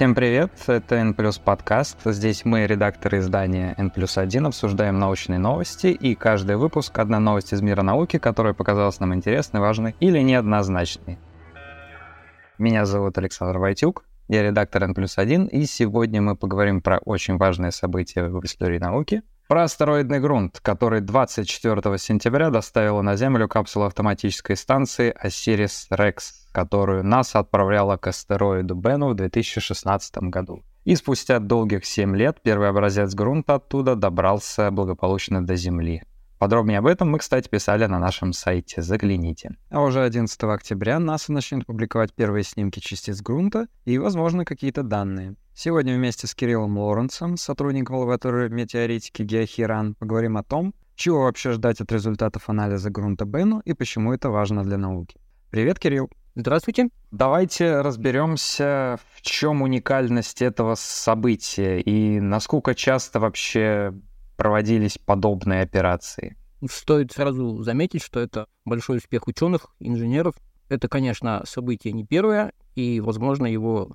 Всем привет, это N подкаст. Здесь мы, редакторы издания N 1, обсуждаем научные новости, и каждый выпуск — одна новость из мира науки, которая показалась нам интересной, важной или неоднозначной. Меня зовут Александр Войтюк, я редактор N 1, и сегодня мы поговорим про очень важное событие в истории науки — про астероидный грунт, который 24 сентября доставила на Землю капсула автоматической станции Osiris-Rex, которую НАСА отправляла к астероиду Бену в 2016 году. И спустя долгих 7 лет первый образец грунта оттуда добрался благополучно до Земли. Подробнее об этом мы, кстати, писали на нашем сайте, загляните. А уже 11 октября НАСА начнет публиковать первые снимки частиц грунта и, возможно, какие-то данные. Сегодня вместе с Кириллом Лоренсом, сотрудником лаборатории метеоритики Геохиран, поговорим о том, чего вообще ждать от результатов анализа грунта Бену и почему это важно для науки. Привет, Кирилл. Здравствуйте. Давайте разберемся, в чем уникальность этого события и насколько часто вообще проводились подобные операции? Стоит сразу заметить, что это большой успех ученых, инженеров. Это, конечно, событие не первое, и, возможно, его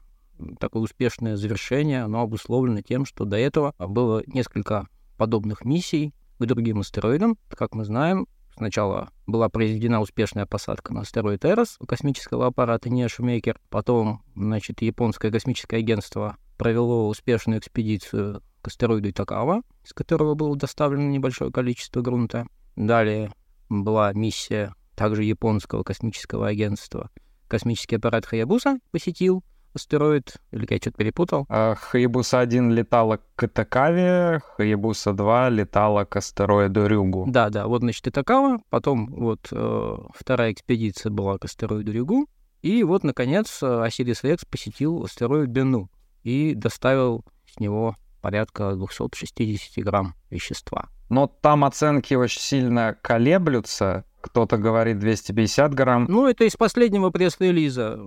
такое успешное завершение, оно обусловлено тем, что до этого было несколько подобных миссий к другим астероидам. Как мы знаем, сначала была произведена успешная посадка на астероид Эрос космического аппарата Нео Шумейкер, потом, значит, японское космическое агентство провело успешную экспедицию к астероиду Итакава, из которого было доставлено небольшое количество грунта. Далее была миссия также японского космического агентства. Космический аппарат Хаябуса посетил астероид, или я что-то перепутал? А, Хаябуса-1 летала к Итакаве, Хаябуса-2 летала к астероиду Рюгу. Да, да, вот, значит, Итакава, потом вот э, вторая экспедиция была к астероиду Рюгу, и вот, наконец, Осирис Рекс посетил астероид Бену и доставил с него порядка 260 грамм вещества. Но там оценки очень сильно колеблются. Кто-то говорит 250 грамм. Ну, это из последнего пресс-релиза.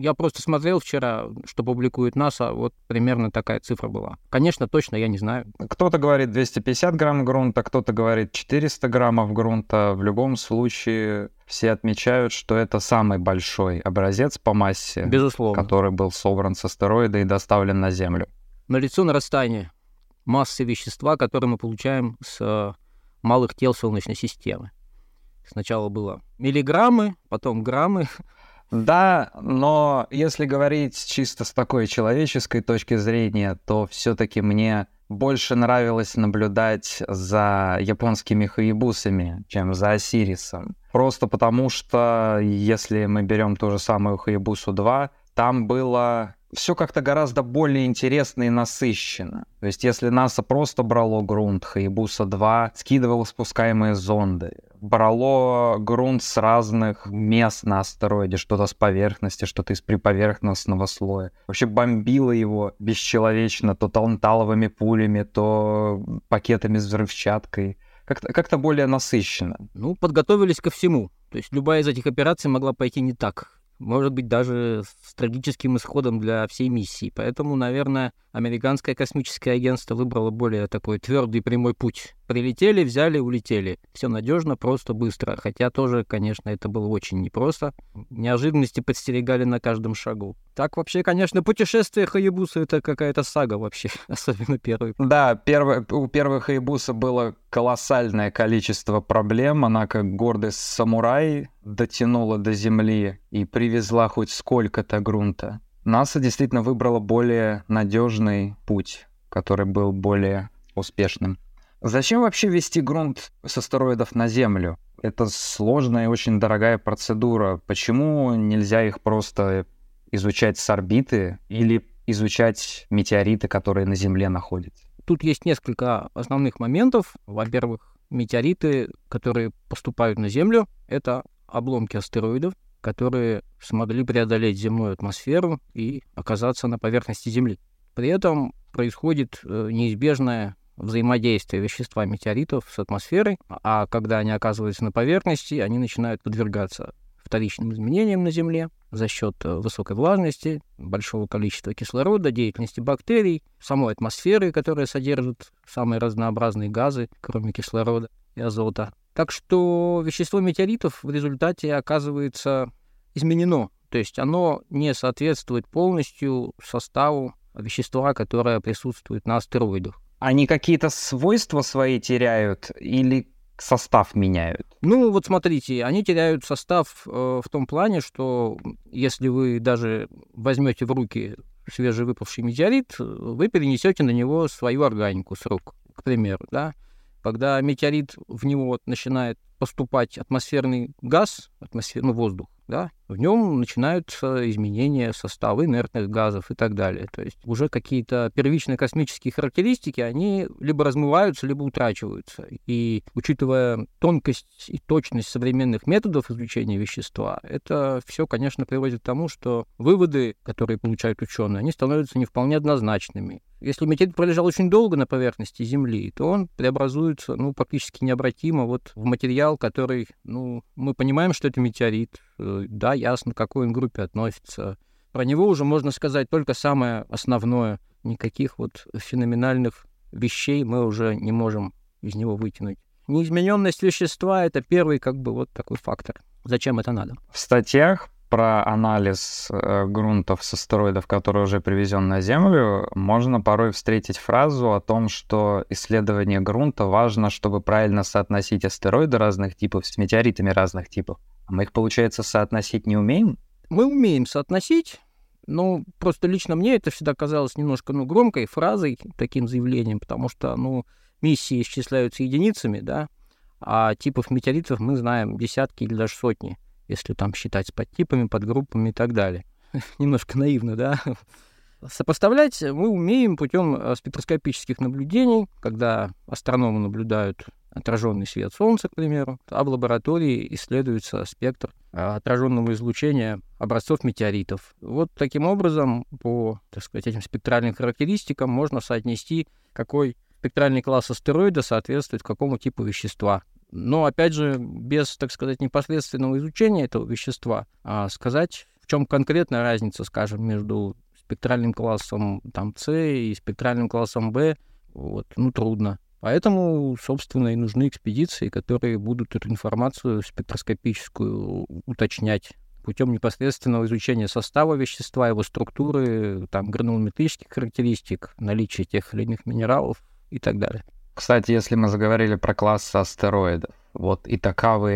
Я просто смотрел вчера, что публикует НАСА, вот примерно такая цифра была. Конечно, точно я не знаю. Кто-то говорит 250 грамм грунта, кто-то говорит 400 граммов грунта. В любом случае, все отмечают, что это самый большой образец по массе, Безусловно. который был собран с астероида и доставлен на Землю налицо нарастание массы вещества, которое мы получаем с э, малых тел Солнечной системы. Сначала было миллиграммы, потом граммы. Да, но если говорить чисто с такой человеческой точки зрения, то все-таки мне больше нравилось наблюдать за японскими хаябусами, чем за Осирисом. Просто потому что, если мы берем ту же самую Хаябусу 2, там было все как-то гораздо более интересно и насыщенно. То есть если НАСА просто брало грунт, Хаябуса-2 скидывало спускаемые зонды, брало грунт с разных мест на астероиде, что-то с поверхности, что-то из приповерхностного слоя. Вообще бомбило его бесчеловечно то таланталовыми пулями, то пакетами с взрывчаткой. Как-то, как-то более насыщенно. Ну, подготовились ко всему. То есть любая из этих операций могла пойти не так может быть, даже с трагическим исходом для всей миссии. Поэтому, наверное, американское космическое агентство выбрало более такой твердый прямой путь. Прилетели, взяли, улетели. Все надежно, просто, быстро. Хотя тоже, конечно, это было очень непросто. Неожиданности подстерегали на каждом шагу. Так вообще, конечно, путешествие Хаябуса — это какая-то сага вообще, особенно первый. Да, первый, у первого Хаябуса было колоссальное количество проблем. Она, как гордый самурай, дотянула до Земли и привезла хоть сколько-то грунта. НАСА действительно выбрала более надежный путь, который был более успешным. Зачем вообще вести грунт с астероидов на Землю? Это сложная и очень дорогая процедура. Почему нельзя их просто изучать с орбиты или изучать метеориты, которые на Земле находятся? Тут есть несколько основных моментов. Во-первых, метеориты, которые поступают на Землю, это обломки астероидов, которые смогли преодолеть земную атмосферу и оказаться на поверхности Земли. При этом происходит э, неизбежное взаимодействия вещества метеоритов с атмосферой, а когда они оказываются на поверхности, они начинают подвергаться вторичным изменениям на Земле за счет э, высокой влажности, большого количества кислорода, деятельности бактерий, самой атмосферы, которая содержит самые разнообразные газы, кроме кислорода и азота. Так что вещество метеоритов в результате оказывается изменено, то есть оно не соответствует полностью составу вещества, которые присутствуют на астероидах. Они какие-то свойства свои теряют или состав меняют? Ну, вот смотрите, они теряют состав э, в том плане, что если вы даже возьмете в руки свежевыпавший метеорит, вы перенесете на него свою органику с рук, к примеру, да. Когда метеорит в него начинает поступать атмосферный газ, атмосферный воздух, да, в нем начинаются изменения состава инертных газов и так далее. То есть уже какие-то первичные космические характеристики, они либо размываются, либо утрачиваются. И учитывая тонкость и точность современных методов изучения вещества, это все, конечно, приводит к тому, что выводы, которые получают ученые, они становятся не вполне однозначными. Если метеорит пролежал очень долго на поверхности Земли, то он преобразуется ну, практически необратимо вот в материал, который, ну, мы понимаем, что это метеорит, э, да, ясно, к какой он группе относится. Про него уже можно сказать только самое основное. Никаких вот феноменальных вещей мы уже не можем из него вытянуть. Неизмененность вещества — это первый как бы вот такой фактор. Зачем это надо? В статьях про анализ э, грунтов с астероидов, который уже привезен на Землю, можно порой встретить фразу о том, что исследование грунта важно, чтобы правильно соотносить астероиды разных типов с метеоритами разных типов. А мы их, получается, соотносить не умеем? Мы умеем соотносить, но просто лично мне это всегда казалось немножко ну, громкой фразой, таким заявлением, потому что ну, миссии исчисляются единицами, да, а типов метеоритов мы знаем десятки или даже сотни, если там считать с подтипами, подгруппами и так далее. Немножко наивно, да? Сопоставлять мы умеем путем э, спектроскопических наблюдений, когда астрономы наблюдают отраженный свет Солнца, к примеру, а в лаборатории исследуется спектр а, отраженного излучения образцов метеоритов. Вот таким образом, по, так сказать, этим спектральным характеристикам можно соотнести, какой спектральный класс астероида соответствует какому типу вещества. Но, опять же, без, так сказать, непосредственного изучения этого вещества, а сказать, в чем конкретная разница, скажем, между спектральным классом там, С и спектральным классом Б, вот, ну, трудно. Поэтому, собственно, и нужны экспедиции, которые будут эту информацию спектроскопическую уточнять путем непосредственного изучения состава вещества, его структуры, там, гранулометрических характеристик, наличия тех или иных минералов и так далее. Кстати, если мы заговорили про классы астероидов, вот и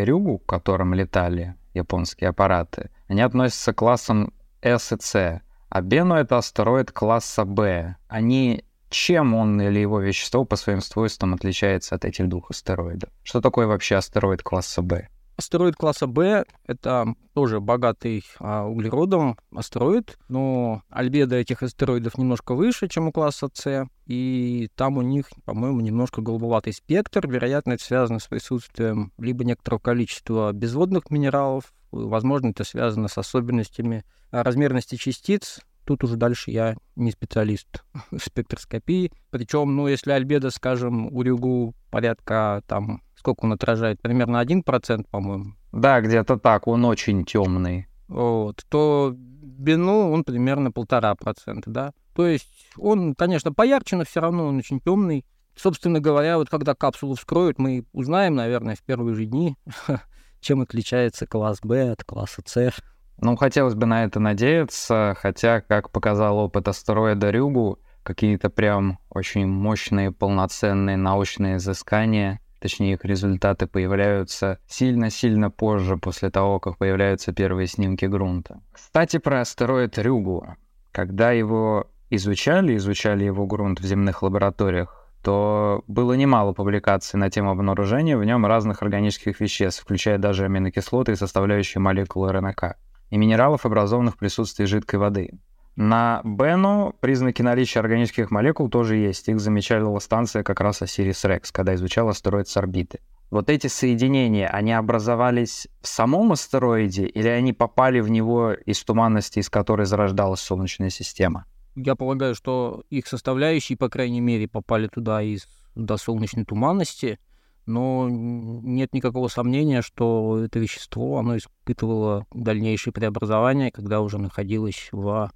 Рюгу, к которым летали японские аппараты, они относятся к классам S и C, а Бену — это астероид класса B. Они чем он или его вещество по своим свойствам отличается от этих двух астероидов? Что такое вообще астероид класса Б? Астероид класса Б — это тоже богатый а, углеродом астероид, но альбедо этих астероидов немножко выше, чем у класса С, и там у них, по-моему, немножко голубоватый спектр. Вероятно, это связано с присутствием либо некоторого количества безводных минералов, возможно, это связано с особенностями размерности частиц, Тут уже дальше я не специалист в спектроскопии. Причем, ну, если альбедо, скажем, у Рюгу порядка там, сколько он отражает, примерно 1%, по-моему. Да, где-то так, он очень темный. Вот, то Бену он примерно полтора процента, да. То есть он, конечно, поярче, но все равно он очень темный. Собственно говоря, вот когда капсулу вскроют, мы узнаем, наверное, в первые же дни, чем отличается класс Б от класса С. Ну, хотелось бы на это надеяться, хотя, как показал опыт астероида Рюгу, какие-то прям очень мощные, полноценные научные изыскания, точнее их результаты появляются сильно-сильно позже, после того, как появляются первые снимки грунта. Кстати, про астероид Рюгу. Когда его изучали, изучали его грунт в земных лабораториях, то было немало публикаций на тему обнаружения в нем разных органических веществ, включая даже аминокислоты и составляющие молекулы РНК и минералов, образованных в присутствии жидкой воды. На Бену признаки наличия органических молекул тоже есть. Их замечала станция как раз Осирис-Рекс, когда изучала астероид с орбиты. Вот эти соединения, они образовались в самом астероиде или они попали в него из туманности, из которой зарождалась Солнечная система? Я полагаю, что их составляющие, по крайней мере, попали туда из до солнечной туманности — но нет никакого сомнения, что это вещество, оно испытывало дальнейшие преобразования, когда уже находилось в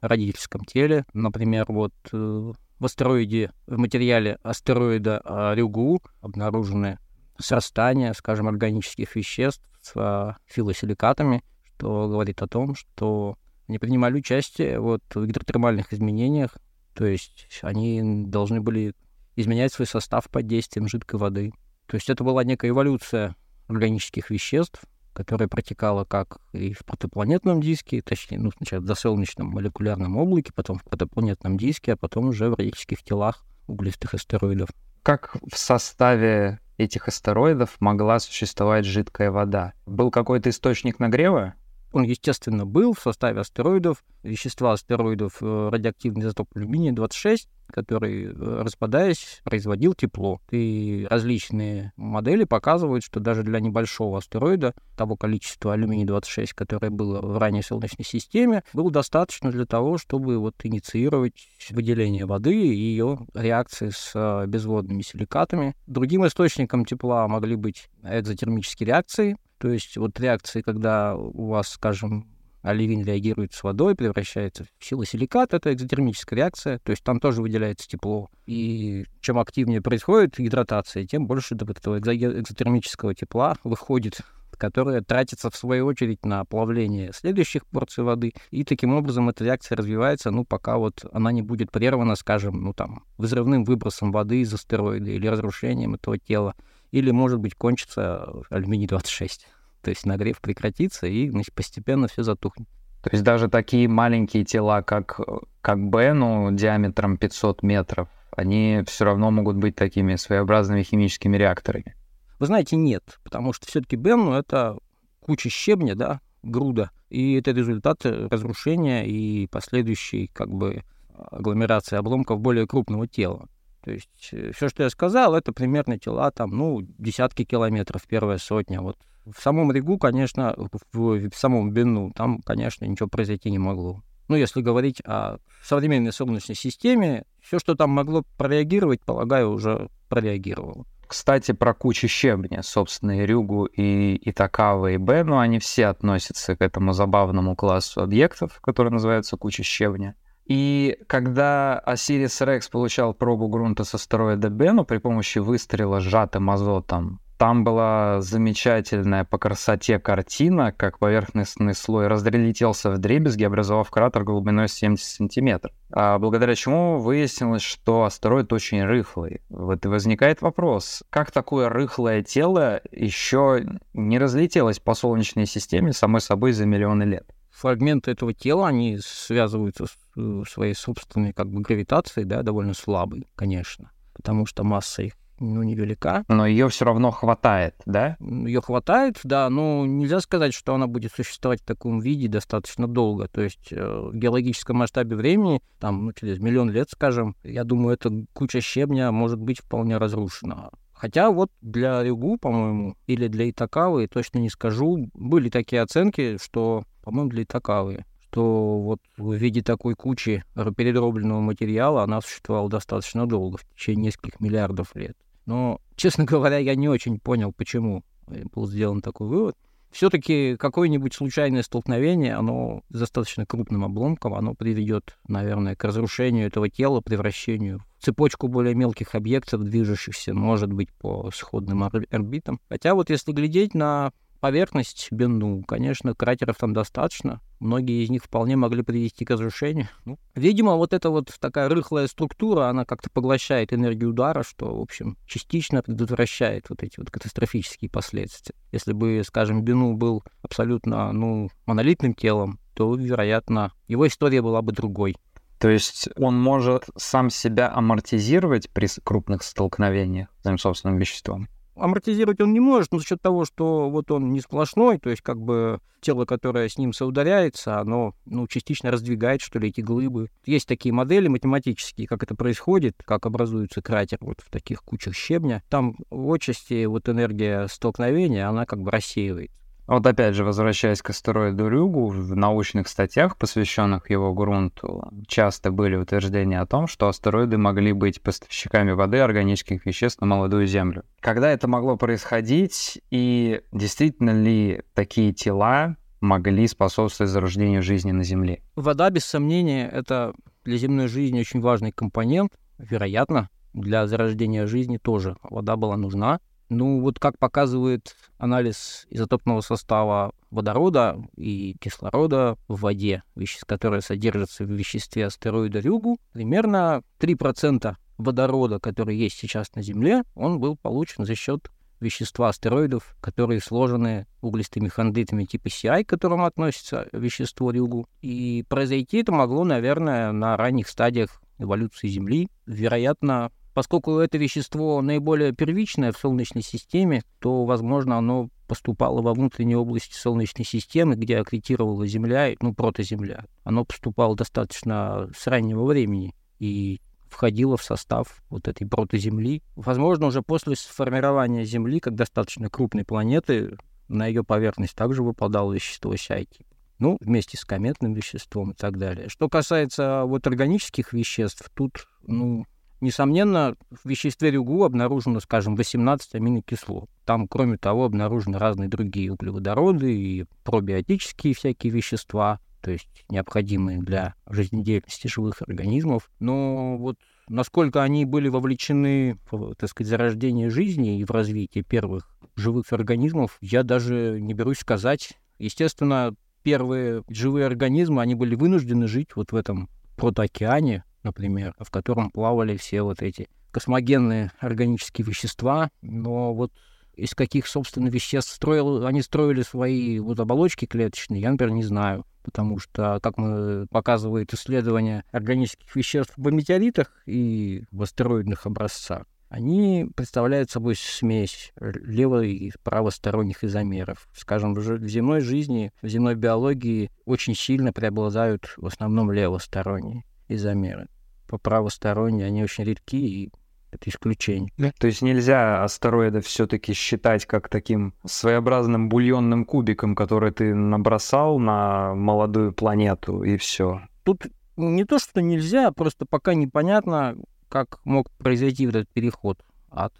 родительском теле. Например, вот э, в астероиде, в материале астероида а, Рюгу обнаружены срастания, скажем, органических веществ с а, филосиликатами, что говорит о том, что они принимали участие вот, в гидротермальных изменениях То есть они должны были изменять свой состав под действием жидкой воды. То есть это была некая эволюция органических веществ, которая протекала как и в протопланетном диске, точнее, ну, сначала в засолнечном молекулярном облаке, потом в протопланетном диске, а потом уже в органических телах углистых астероидов. Как в составе этих астероидов могла существовать жидкая вода? Был какой-то источник нагрева? Он, естественно, был в составе астероидов. Вещества астероидов э, радиоактивный изотоп алюминия-26, который, э, распадаясь, производил тепло. И различные модели показывают, что даже для небольшого астероида того количества алюминия-26, которое было в ранней Солнечной системе, было достаточно для того, чтобы вот инициировать выделение воды и ее реакции с э, безводными силикатами. Другим источником тепла могли быть экзотермические реакции, то есть вот реакции, когда у вас, скажем, оливин реагирует с водой, превращается в силосиликат, это экзотермическая реакция, то есть там тоже выделяется тепло. И чем активнее происходит гидратация, тем больше этого экзотермического тепла выходит которое тратится, в свою очередь, на плавление следующих порций воды. И таким образом эта реакция развивается, ну, пока вот она не будет прервана, скажем, ну, там, взрывным выбросом воды из астероида или разрушением этого тела или, может быть, кончится алюминий-26. То есть нагрев прекратится, и значит, постепенно все затухнет. То есть даже такие маленькие тела, как, как Б, ну, диаметром 500 метров, они все равно могут быть такими своеобразными химическими реакторами? Вы знаете, нет, потому что все-таки Бен, ну, это куча щебня, да, груда, и это результат разрушения и последующей, как бы, агломерации обломков более крупного тела. То есть э, все, что я сказал, это примерно тела там, ну, десятки километров, первая сотня. Вот в самом Ригу, конечно, в, в самом Бену, там, конечно, ничего произойти не могло. Ну, если говорить о современной Солнечной системе, все, что там могло прореагировать, полагаю, уже прореагировало. Кстати, про кучу щебня, собственно, и Рюгу, и Итакава, и Бену, они все относятся к этому забавному классу объектов, который называется куча щебня. И когда Осирис Рекс получал пробу грунта с астероида Бену при помощи выстрела сжатым азотом, там была замечательная по красоте картина, как поверхностный слой разлетелся в дребезги, образовав кратер глубиной 70 сантиметров. А благодаря чему выяснилось, что астероид очень рыхлый. Вот и возникает вопрос, как такое рыхлое тело еще не разлетелось по Солнечной системе самой собой за миллионы лет? Фрагменты этого тела, они связываются с э, своей собственной как бы гравитацией, да, довольно слабой, конечно, потому что масса их ну, невелика. Но ее все равно хватает, да? Ее хватает, да, но нельзя сказать, что она будет существовать в таком виде достаточно долго. То есть э, в геологическом масштабе времени, там, ну, через миллион лет, скажем, я думаю, эта куча щебня может быть вполне разрушена. Хотя вот для Рюгу, по-моему, или для Итакавы, точно не скажу, были такие оценки, что, по-моему, для Итакавы, что вот в виде такой кучи передробленного материала она существовала достаточно долго, в течение нескольких миллиардов лет. Но, честно говоря, я не очень понял, почему был сделан такой вывод все-таки какое-нибудь случайное столкновение, оно достаточно крупным обломком, оно приведет, наверное, к разрушению этого тела, превращению в цепочку более мелких объектов, движущихся, может быть, по сходным орбитам. Хотя вот если глядеть на поверхность Бенну, конечно, кратеров там достаточно. Многие из них вполне могли привести к разрушению. Ну, видимо, вот эта вот такая рыхлая структура, она как-то поглощает энергию удара, что, в общем, частично предотвращает вот эти вот катастрофические последствия. Если бы, скажем, Бену был абсолютно, ну, монолитным телом, то, вероятно, его история была бы другой. То есть он может сам себя амортизировать при крупных столкновениях с своим собственным веществом? Амортизировать он не может, но за счет того, что вот он не сплошной, то есть как бы тело, которое с ним соударяется, оно ну, частично раздвигает, что ли, эти глыбы. Есть такие модели математические, как это происходит, как образуется кратер вот в таких кучах щебня. Там в отчасти вот энергия столкновения, она как бы рассеивается. Вот опять же, возвращаясь к астероиду Рюгу, в научных статьях, посвященных его грунту, часто были утверждения о том, что астероиды могли быть поставщиками воды органических веществ на молодую Землю. Когда это могло происходить, и действительно ли такие тела могли способствовать зарождению жизни на Земле? Вода, без сомнения, это для земной жизни очень важный компонент. Вероятно, для зарождения жизни тоже вода была нужна. Ну, вот как показывает анализ изотопного состава водорода и кислорода в воде, веществ, которые содержатся в веществе астероида Рюгу, примерно 3% водорода, который есть сейчас на Земле, он был получен за счет вещества астероидов, которые сложены углистыми хондритами типа CI, к которому относится вещество Рюгу. И произойти это могло, наверное, на ранних стадиях эволюции Земли. Вероятно, поскольку это вещество наиболее первичное в Солнечной системе, то, возможно, оно поступало во внутренней области Солнечной системы, где аккретировала Земля, ну, протоземля. Оно поступало достаточно с раннего времени. И входила в состав вот этой протоземли. Возможно, уже после сформирования Земли, как достаточно крупной планеты, на ее поверхность также выпадало вещество Сяйки. Ну, вместе с кометным веществом и так далее. Что касается вот органических веществ, тут, ну, несомненно, в веществе рюгу обнаружено, скажем, 18 аминокислот. Там, кроме того, обнаружены разные другие углеводороды и пробиотические всякие вещества то есть необходимые для жизнедеятельности живых организмов. Но вот насколько они были вовлечены в, так сказать, зарождение жизни и в развитие первых живых организмов, я даже не берусь сказать. Естественно, первые живые организмы, они были вынуждены жить вот в этом протоокеане, например, в котором плавали все вот эти космогенные органические вещества, но вот из каких, собственно, веществ строил, они строили свои вот оболочки клеточные, я, например, не знаю. Потому что, как мы показывают исследования органических веществ в метеоритах и в астероидных образцах, они представляют собой смесь лево- и правосторонних изомеров. Скажем, в земной жизни, в земной биологии очень сильно преобладают в основном левосторонние изомеры. По правосторонние они очень редки и это исключение. Да. То есть нельзя астероиды все-таки считать как таким своеобразным бульонным кубиком, который ты набросал на молодую планету, и все. Тут не то, что нельзя, просто пока непонятно, как мог произойти вот этот переход от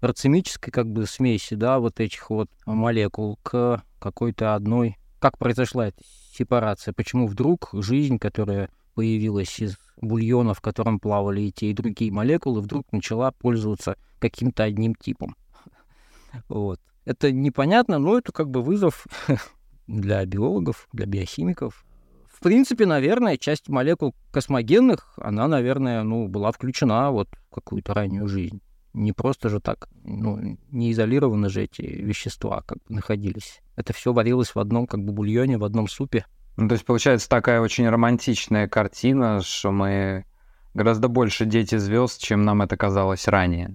рацемической как бы смеси, да, вот этих вот молекул к какой-то одной. Как произошла эта сепарация? Почему вдруг жизнь, которая появилась из бульона, в котором плавали и те, и другие молекулы, вдруг начала пользоваться каким-то одним типом. Вот. Это непонятно, но это как бы вызов для биологов, для биохимиков. В принципе, наверное, часть молекул космогенных, она, наверное, ну, была включена вот в какую-то раннюю жизнь. Не просто же так, ну, не изолированы же эти вещества как бы находились. Это все варилось в одном как бы бульоне, в одном супе. Ну, то есть получается такая очень романтичная картина, что мы гораздо больше дети звезд, чем нам это казалось ранее.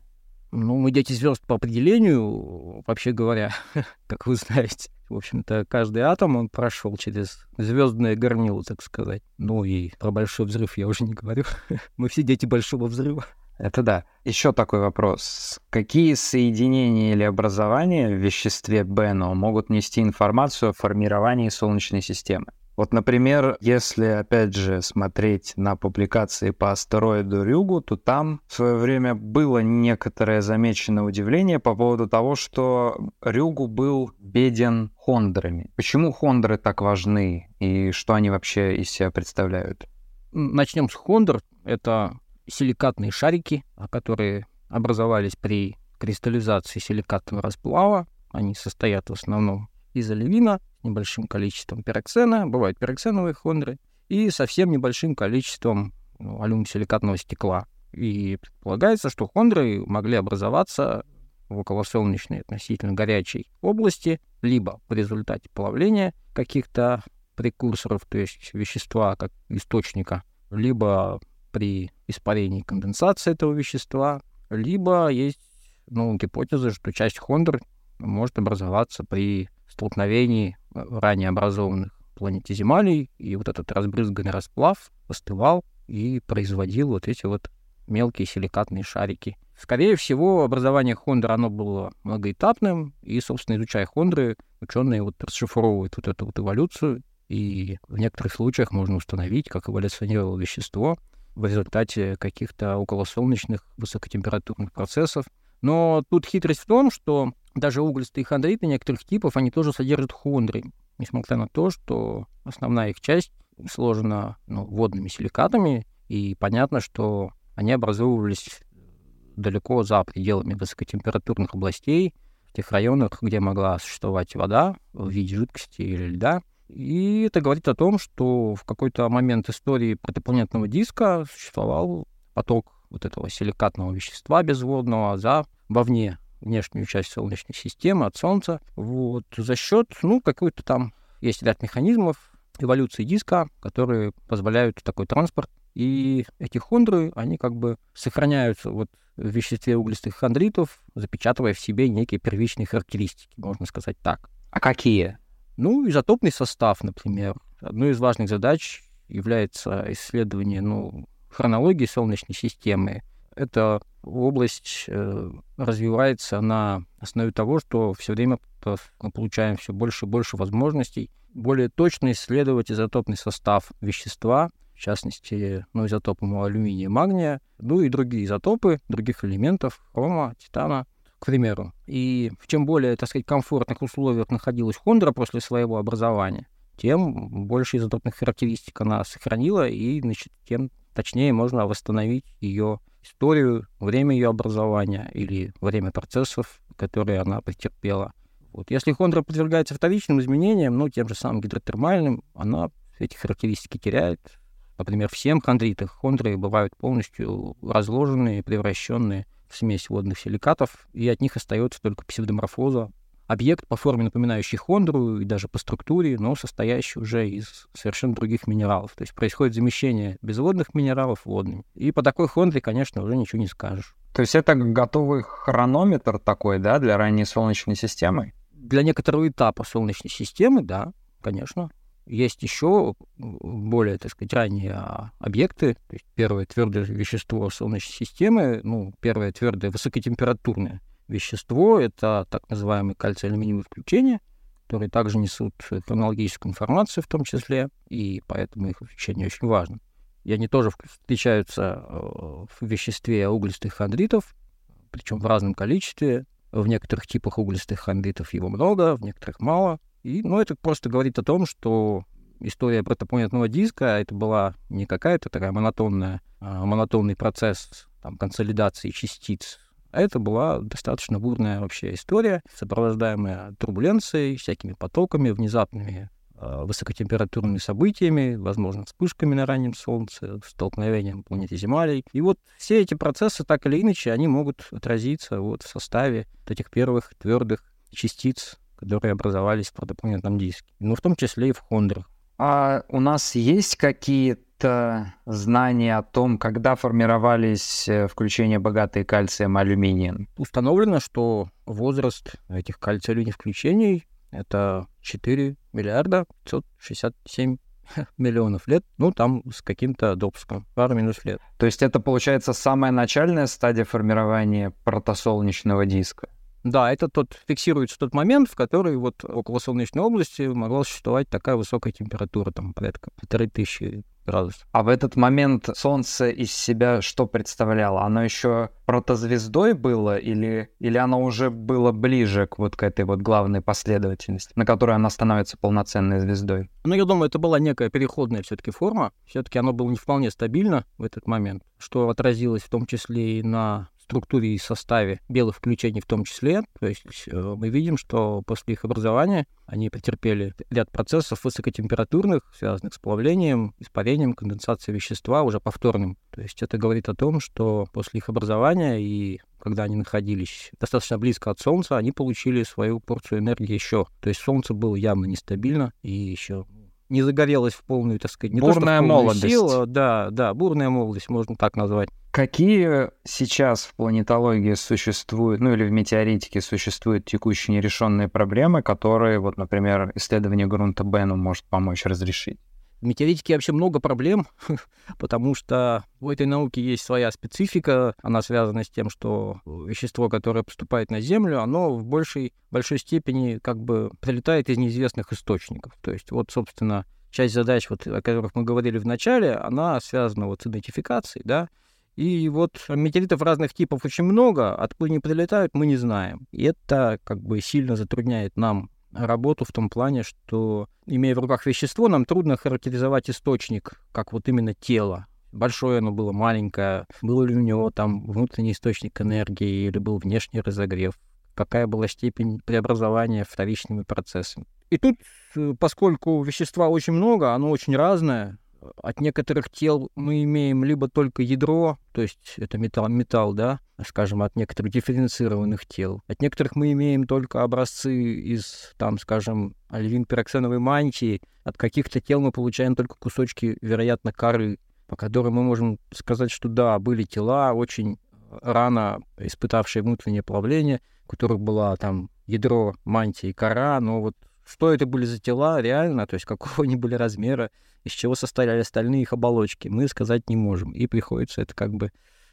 Ну, мы дети звезд по определению, вообще говоря, как вы знаете. В общем-то, каждый атом, он прошел через звездное горнило, так сказать. Ну и про большой взрыв я уже не говорю. мы все дети большого взрыва. Это да. Еще такой вопрос. Какие соединения или образования в веществе Бено могут нести информацию о формировании Солнечной системы? Вот, например, если, опять же, смотреть на публикации по астероиду Рюгу, то там в свое время было некоторое замеченное удивление по поводу того, что Рюгу был беден хондрами. Почему хондры так важны и что они вообще из себя представляют? Начнем с хондр. Это силикатные шарики, которые образовались при кристаллизации силикатного расплава. Они состоят в основном из оливина, небольшим количеством пироксена, бывают пироксеновые хондры, и совсем небольшим количеством ну, алюмосиликатного стекла. И предполагается, что хондры могли образоваться в околосолнечной относительно горячей области, либо в результате плавления каких-то прекурсоров, то есть вещества как источника, либо при испарении конденсации этого вещества, либо есть ну, гипотеза, что часть хондр может образоваться при столкновении э, ранее образованных планетиземалей, и вот этот разбрызганный расплав остывал и производил вот эти вот мелкие силикатные шарики. Скорее всего, образование хондр, оно было многоэтапным, и, собственно, изучая хондры, ученые вот расшифровывают вот эту вот эволюцию, и в некоторых случаях можно установить, как эволюционировало вещество в результате каких-то околосолнечных высокотемпературных процессов. Но тут хитрость в том, что даже углистые хондриты некоторых типов, они тоже содержат хондры, несмотря на то, что основная их часть сложена ну, водными силикатами, и понятно, что они образовывались далеко за пределами высокотемпературных областей, в тех районах, где могла существовать вода в виде жидкости или льда. И это говорит о том, что в какой-то момент истории протопланетного диска существовал поток вот этого силикатного вещества безводного за вовне внешнюю часть Солнечной системы от Солнца. Вот, за счет, ну, какой-то там есть ряд механизмов эволюции диска, которые позволяют такой транспорт. И эти хондры, они как бы сохраняются вот в веществе углистых хондритов, запечатывая в себе некие первичные характеристики, можно сказать так. А какие? Ну, изотопный состав, например. Одной из важных задач является исследование ну, хронологии Солнечной системы. Эта область э, развивается на основе того, что все время мы получаем все больше и больше возможностей более точно исследовать изотопный состав вещества, в частности, ну, изотопы алюминия, магния, ну и другие изотопы других элементов, хрома, титана, к примеру. И в чем более, так сказать, комфортных условиях находилась хондра после своего образования, тем больше изотопных характеристик она сохранила, и, значит, тем точнее можно восстановить ее историю, время ее образования или время процессов, которые она претерпела. Вот. Если хондра подвергается вторичным изменениям, ну, тем же самым гидротермальным, она эти характеристики теряет. Например, в 7 хондритах хондры бывают полностью разложенные, превращенные в смесь водных силикатов, и от них остается только псевдоморфоза, объект по форме напоминающий хондру и даже по структуре, но состоящий уже из совершенно других минералов. То есть происходит замещение безводных минералов водными. И по такой хондре, конечно, уже ничего не скажешь. То есть это готовый хронометр такой, да, для ранней Солнечной системы? Для некоторого этапа Солнечной системы, да, конечно. Есть еще более, так сказать, ранние объекты. То есть первое твердое вещество Солнечной системы, ну, первое твердое высокотемпературное вещество, это так называемые кальций-алюминиевые включения, которые также несут хронологическую информацию в том числе, и поэтому их изучение очень важно. И они тоже встречаются э, в веществе углистых хондритов, причем в разном количестве. В некоторых типах углистых хондритов его много, в некоторых мало. И, ну, это просто говорит о том, что история протопланетного диска это была не какая-то такая монотонная, а монотонный процесс там, консолидации частиц а это была достаточно бурная вообще история, сопровождаемая турбуленцией, всякими потоками, внезапными э, высокотемпературными событиями, возможно, вспышками на раннем Солнце, столкновением планеты Земли. И вот все эти процессы, так или иначе, они могут отразиться вот в составе этих первых твердых частиц, которые образовались в протопланетном диске. Ну, в том числе и в хондрах. А у нас есть какие-то какие-то знания о том, когда формировались э, включения богатые кальцием алюминием? Установлено, что возраст этих кальций-алюминий включений это 4 миллиарда 567 миллионов лет, ну, там с каким-то допуском, пару минус лет. То есть это, получается, самая начальная стадия формирования протосолнечного диска? Да, это тот фиксируется тот момент, в который вот около Солнечной области могла существовать такая высокая температура, там порядка полторы тысячи градусов. А в этот момент Солнце из себя что представляло? Оно еще протозвездой было или, или оно уже было ближе к вот к этой вот главной последовательности, на которой она становится полноценной звездой? Ну, я думаю, это была некая переходная все-таки форма. Все-таки оно было не вполне стабильно в этот момент, что отразилось в том числе и на структуре и составе белых включений в том числе. То есть э, мы видим, что после их образования они претерпели ряд процессов высокотемпературных, связанных с плавлением, испарением, конденсацией вещества уже повторным. То есть это говорит о том, что после их образования и когда они находились достаточно близко от Солнца, они получили свою порцию энергии еще. То есть Солнце было явно нестабильно и еще не загорелась в полную, так сказать, не бурная то, что молодость. Силу, да, да, бурная молодость, можно так назвать. Какие сейчас в планетологии существуют, ну или в метеоритике существуют текущие нерешенные проблемы, которые, вот, например, исследование грунта Бену может помочь разрешить? В метеоритике вообще много проблем, потому что у этой науки есть своя специфика. Она связана с тем, что вещество, которое поступает на Землю, оно в большей, большой степени как бы прилетает из неизвестных источников. То есть вот, собственно, часть задач, вот, о которых мы говорили в начале, она связана вот с идентификацией, да, и вот метеоритов разных типов очень много, откуда они прилетают, мы не знаем. И это как бы сильно затрудняет нам работу в том плане, что, имея в руках вещество, нам трудно характеризовать источник, как вот именно тело большое оно было, маленькое, был ли у него там внутренний источник энергии или был внешний разогрев, какая была степень преобразования вторичными процессами. И тут, э, поскольку вещества очень много, оно очень разное, от некоторых тел мы имеем либо только ядро, то есть это металл, металл, да, скажем, от некоторых дифференцированных тел. От некоторых мы имеем только образцы из, там, скажем, альвин-пироксеновой мантии. От каких-то тел мы получаем только кусочки, вероятно, коры, по которым мы можем сказать, что да, были тела, очень рано испытавшие внутреннее плавление, у которых была там ядро, мантия и кора, но вот что это были за тела реально, то есть какого они были размера, из чего состояли остальные их оболочки, мы сказать не можем. И приходится это как бы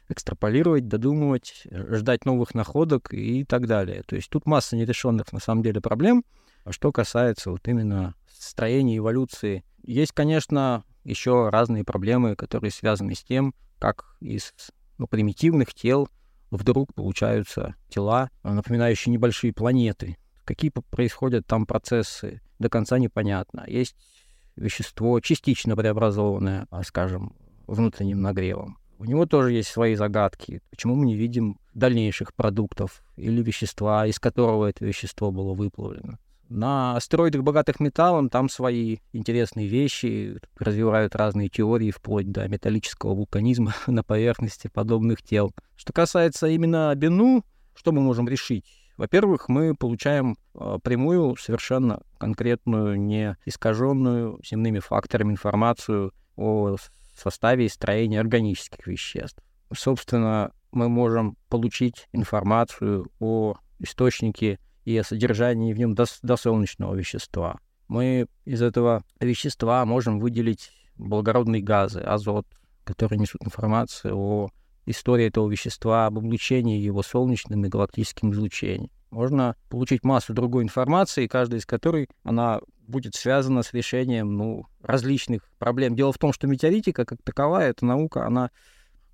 экстраполировать, додумывать, ждать новых находок и так далее. То есть тут масса нерешенных на самом деле проблем. А что касается вот именно строения эволюции, есть, конечно, еще разные проблемы, которые связаны с тем, как из ну, примитивных тел вдруг получаются тела, напоминающие небольшие планеты. Какие происходят там процессы, до конца непонятно. Есть вещество частично преобразованное, а, скажем, внутренним нагревом. У него тоже есть свои загадки. Почему мы не видим дальнейших продуктов или вещества, из которого это вещество было выплавлено? На астероидах, богатых металлом, там свои интересные вещи, развивают разные теории, вплоть до металлического вулканизма на поверхности подобных тел. Что касается именно Бену, что мы можем решить? Во-первых, мы получаем э, прямую, совершенно конкретную, не искаженную земными факторами информацию о составе и строении органических веществ. Собственно, мы можем получить информацию о источнике и о содержании в нем досолнечного вещества. Мы из этого вещества можем выделить благородные газы, азот, которые несут информацию о истории этого вещества, об облучении его солнечным и галактическим излучением. Можно получить массу другой информации, каждая из которой она будет связана с решением ну, различных проблем. Дело в том, что метеоритика как таковая, эта наука, она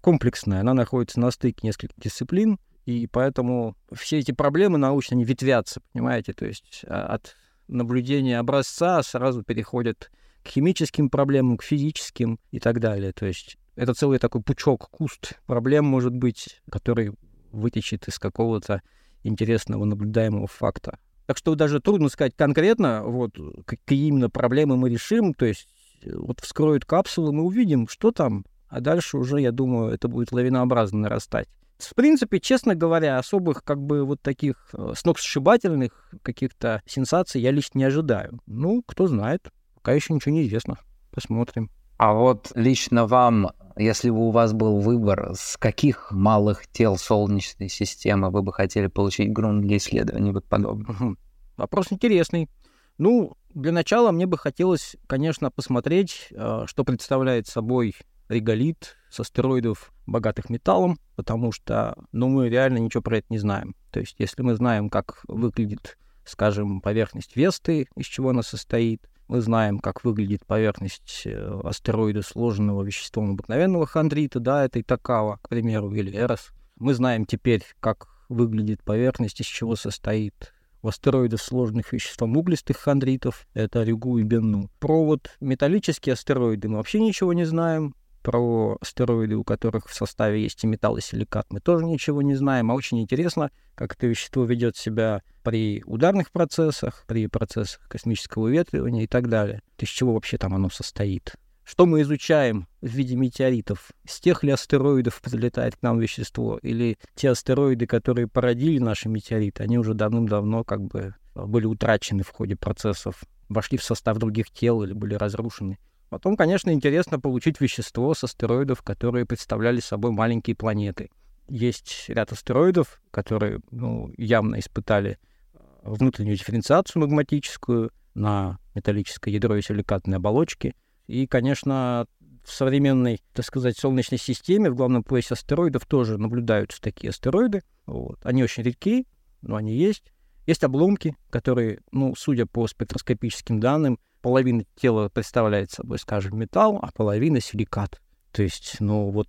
комплексная, она находится на стыке нескольких дисциплин, и поэтому все эти проблемы научные, они ветвятся, понимаете, то есть а, от наблюдения образца сразу переходят к химическим проблемам, к физическим и так далее. То есть это целый такой пучок, куст проблем, может быть, который вытечет из какого-то интересного наблюдаемого факта. Так что даже трудно сказать конкретно, вот, какие именно проблемы мы решим. То есть э, вот вскроют капсулу, мы увидим, что там, а дальше уже, я думаю, это будет лавинообразно нарастать. В принципе, честно говоря, особых как бы вот таких э, сногсшибательных каких-то сенсаций я лично не ожидаю. Ну, кто знает, пока еще ничего не известно. Посмотрим. А вот лично вам, если бы у вас был выбор, с каких малых тел Солнечной системы вы бы хотели получить грунт для исследований вот подобных? Вопрос интересный. Ну, для начала мне бы хотелось, конечно, посмотреть, э, что представляет собой реголит с астероидов, богатых металлом, потому что, ну, мы реально ничего про это не знаем. То есть, если мы знаем, как выглядит, скажем, поверхность Весты, из чего она состоит, мы знаем, как выглядит поверхность э, астероида, сложенного веществом обыкновенного хондрита, да, это Итакава, к примеру, или Эрос. Мы знаем теперь, как выглядит поверхность, из чего состоит у астероидов сложных веществом углистых хондритов, это Рюгу и Бенну. Про вот металлические астероиды мы вообще ничего не знаем. Про астероиды, у которых в составе есть и металл, и силикат, мы тоже ничего не знаем. А очень интересно, как это вещество ведет себя при ударных процессах, при процессах космического ветривания и так далее. Из чего вообще там оно состоит? Что мы изучаем в виде метеоритов? С тех ли астероидов прилетает к нам вещество? Или те астероиды, которые породили наши метеориты, они уже давным-давно как бы были утрачены в ходе процессов, вошли в состав других тел или были разрушены? Потом, конечно, интересно получить вещество с астероидов, которые представляли собой маленькие планеты. Есть ряд астероидов, которые ну, явно испытали э, внутреннюю дифференциацию магматическую на металлическое ядро и силикатной оболочке. И, конечно, в современной, так сказать, Солнечной системе, в главном поясе астероидов тоже наблюдаются такие астероиды. Вот. Они очень редки, но они есть. Есть обломки, которые, ну, судя по спектроскопическим данным, половина тела представляет собой, скажем, металл, а половина силикат. То есть, ну, вот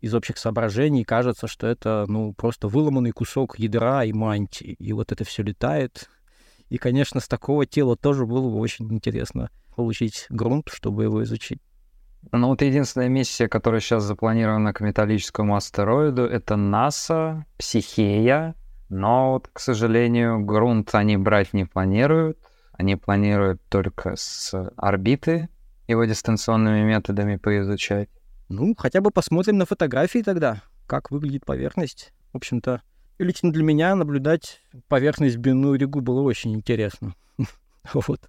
из общих соображений кажется, что это, ну, просто выломанный кусок ядра и мантии. И вот это все летает. И, конечно, с такого тела тоже было бы очень интересно получить грунт, чтобы его изучить. Ну вот единственная миссия, которая сейчас запланирована к металлическому астероиду, это НАСА, Психея, но вот, к сожалению, грунт они брать не планируют. Они планируют только с орбиты его дистанционными методами поизучать. Ну, хотя бы посмотрим на фотографии тогда, как выглядит поверхность. В общем-то, лично для меня наблюдать поверхность Бену Ригу было очень интересно. Вот.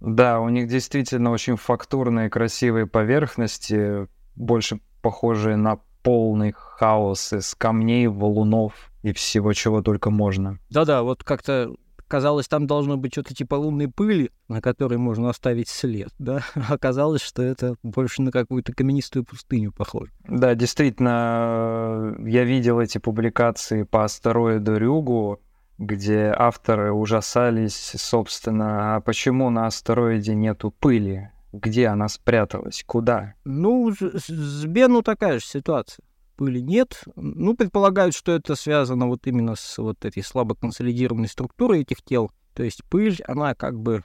Да, у них действительно очень фактурные, красивые поверхности, больше похожие на полный хаос из камней, валунов и всего, чего только можно. Да-да, вот как-то казалось, там должно быть что-то типа лунной пыли, на которой можно оставить след, да? Оказалось, что это больше на какую-то каменистую пустыню похоже. Да, действительно, я видел эти публикации по астероиду Рюгу, где авторы ужасались, собственно, а почему на астероиде нету пыли? Где она спряталась? Куда? Ну, с Бену такая же ситуация. Пыли нет. Ну, предполагают, что это связано вот именно с вот этой слабо консолидированной структурой этих тел. То есть пыль, она как бы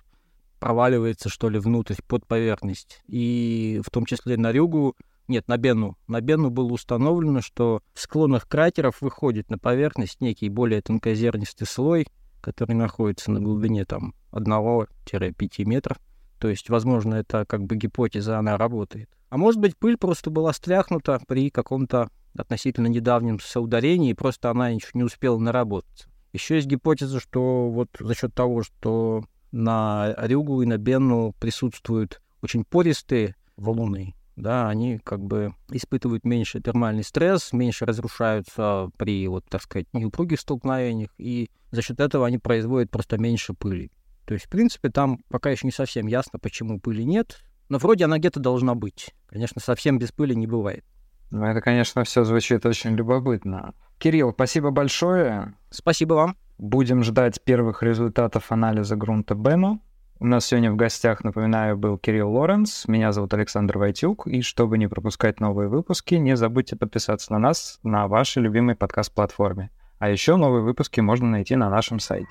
проваливается, что ли, внутрь, под поверхность. И в том числе на Рюгу нет, на Бену. На Бену было установлено, что в склонах кратеров выходит на поверхность некий более тонкозернистый слой, который находится на глубине там 1-5 метров. То есть, возможно, это как бы гипотеза, она работает. А может быть, пыль просто была стряхнута при каком-то относительно недавнем соударении, просто она еще не успела наработаться. Еще есть гипотеза, что вот за счет того, что на Рюгу и на Бенну присутствуют очень пористые валуны, да, они как бы испытывают меньше термальный стресс, меньше разрушаются при, вот, так сказать, неупругих столкновениях, и за счет этого они производят просто меньше пыли. То есть, в принципе, там пока еще не совсем ясно, почему пыли нет, но вроде она где-то должна быть. Конечно, совсем без пыли не бывает. Ну, это, конечно, все звучит очень любопытно. Кирилл, спасибо большое. Спасибо вам. Будем ждать первых результатов анализа грунта Бену. У нас сегодня в гостях, напоминаю, был Кирилл Лоренс, меня зовут Александр Войтюк, и чтобы не пропускать новые выпуски, не забудьте подписаться на нас на вашей любимой подкаст-платформе. А еще новые выпуски можно найти на нашем сайте.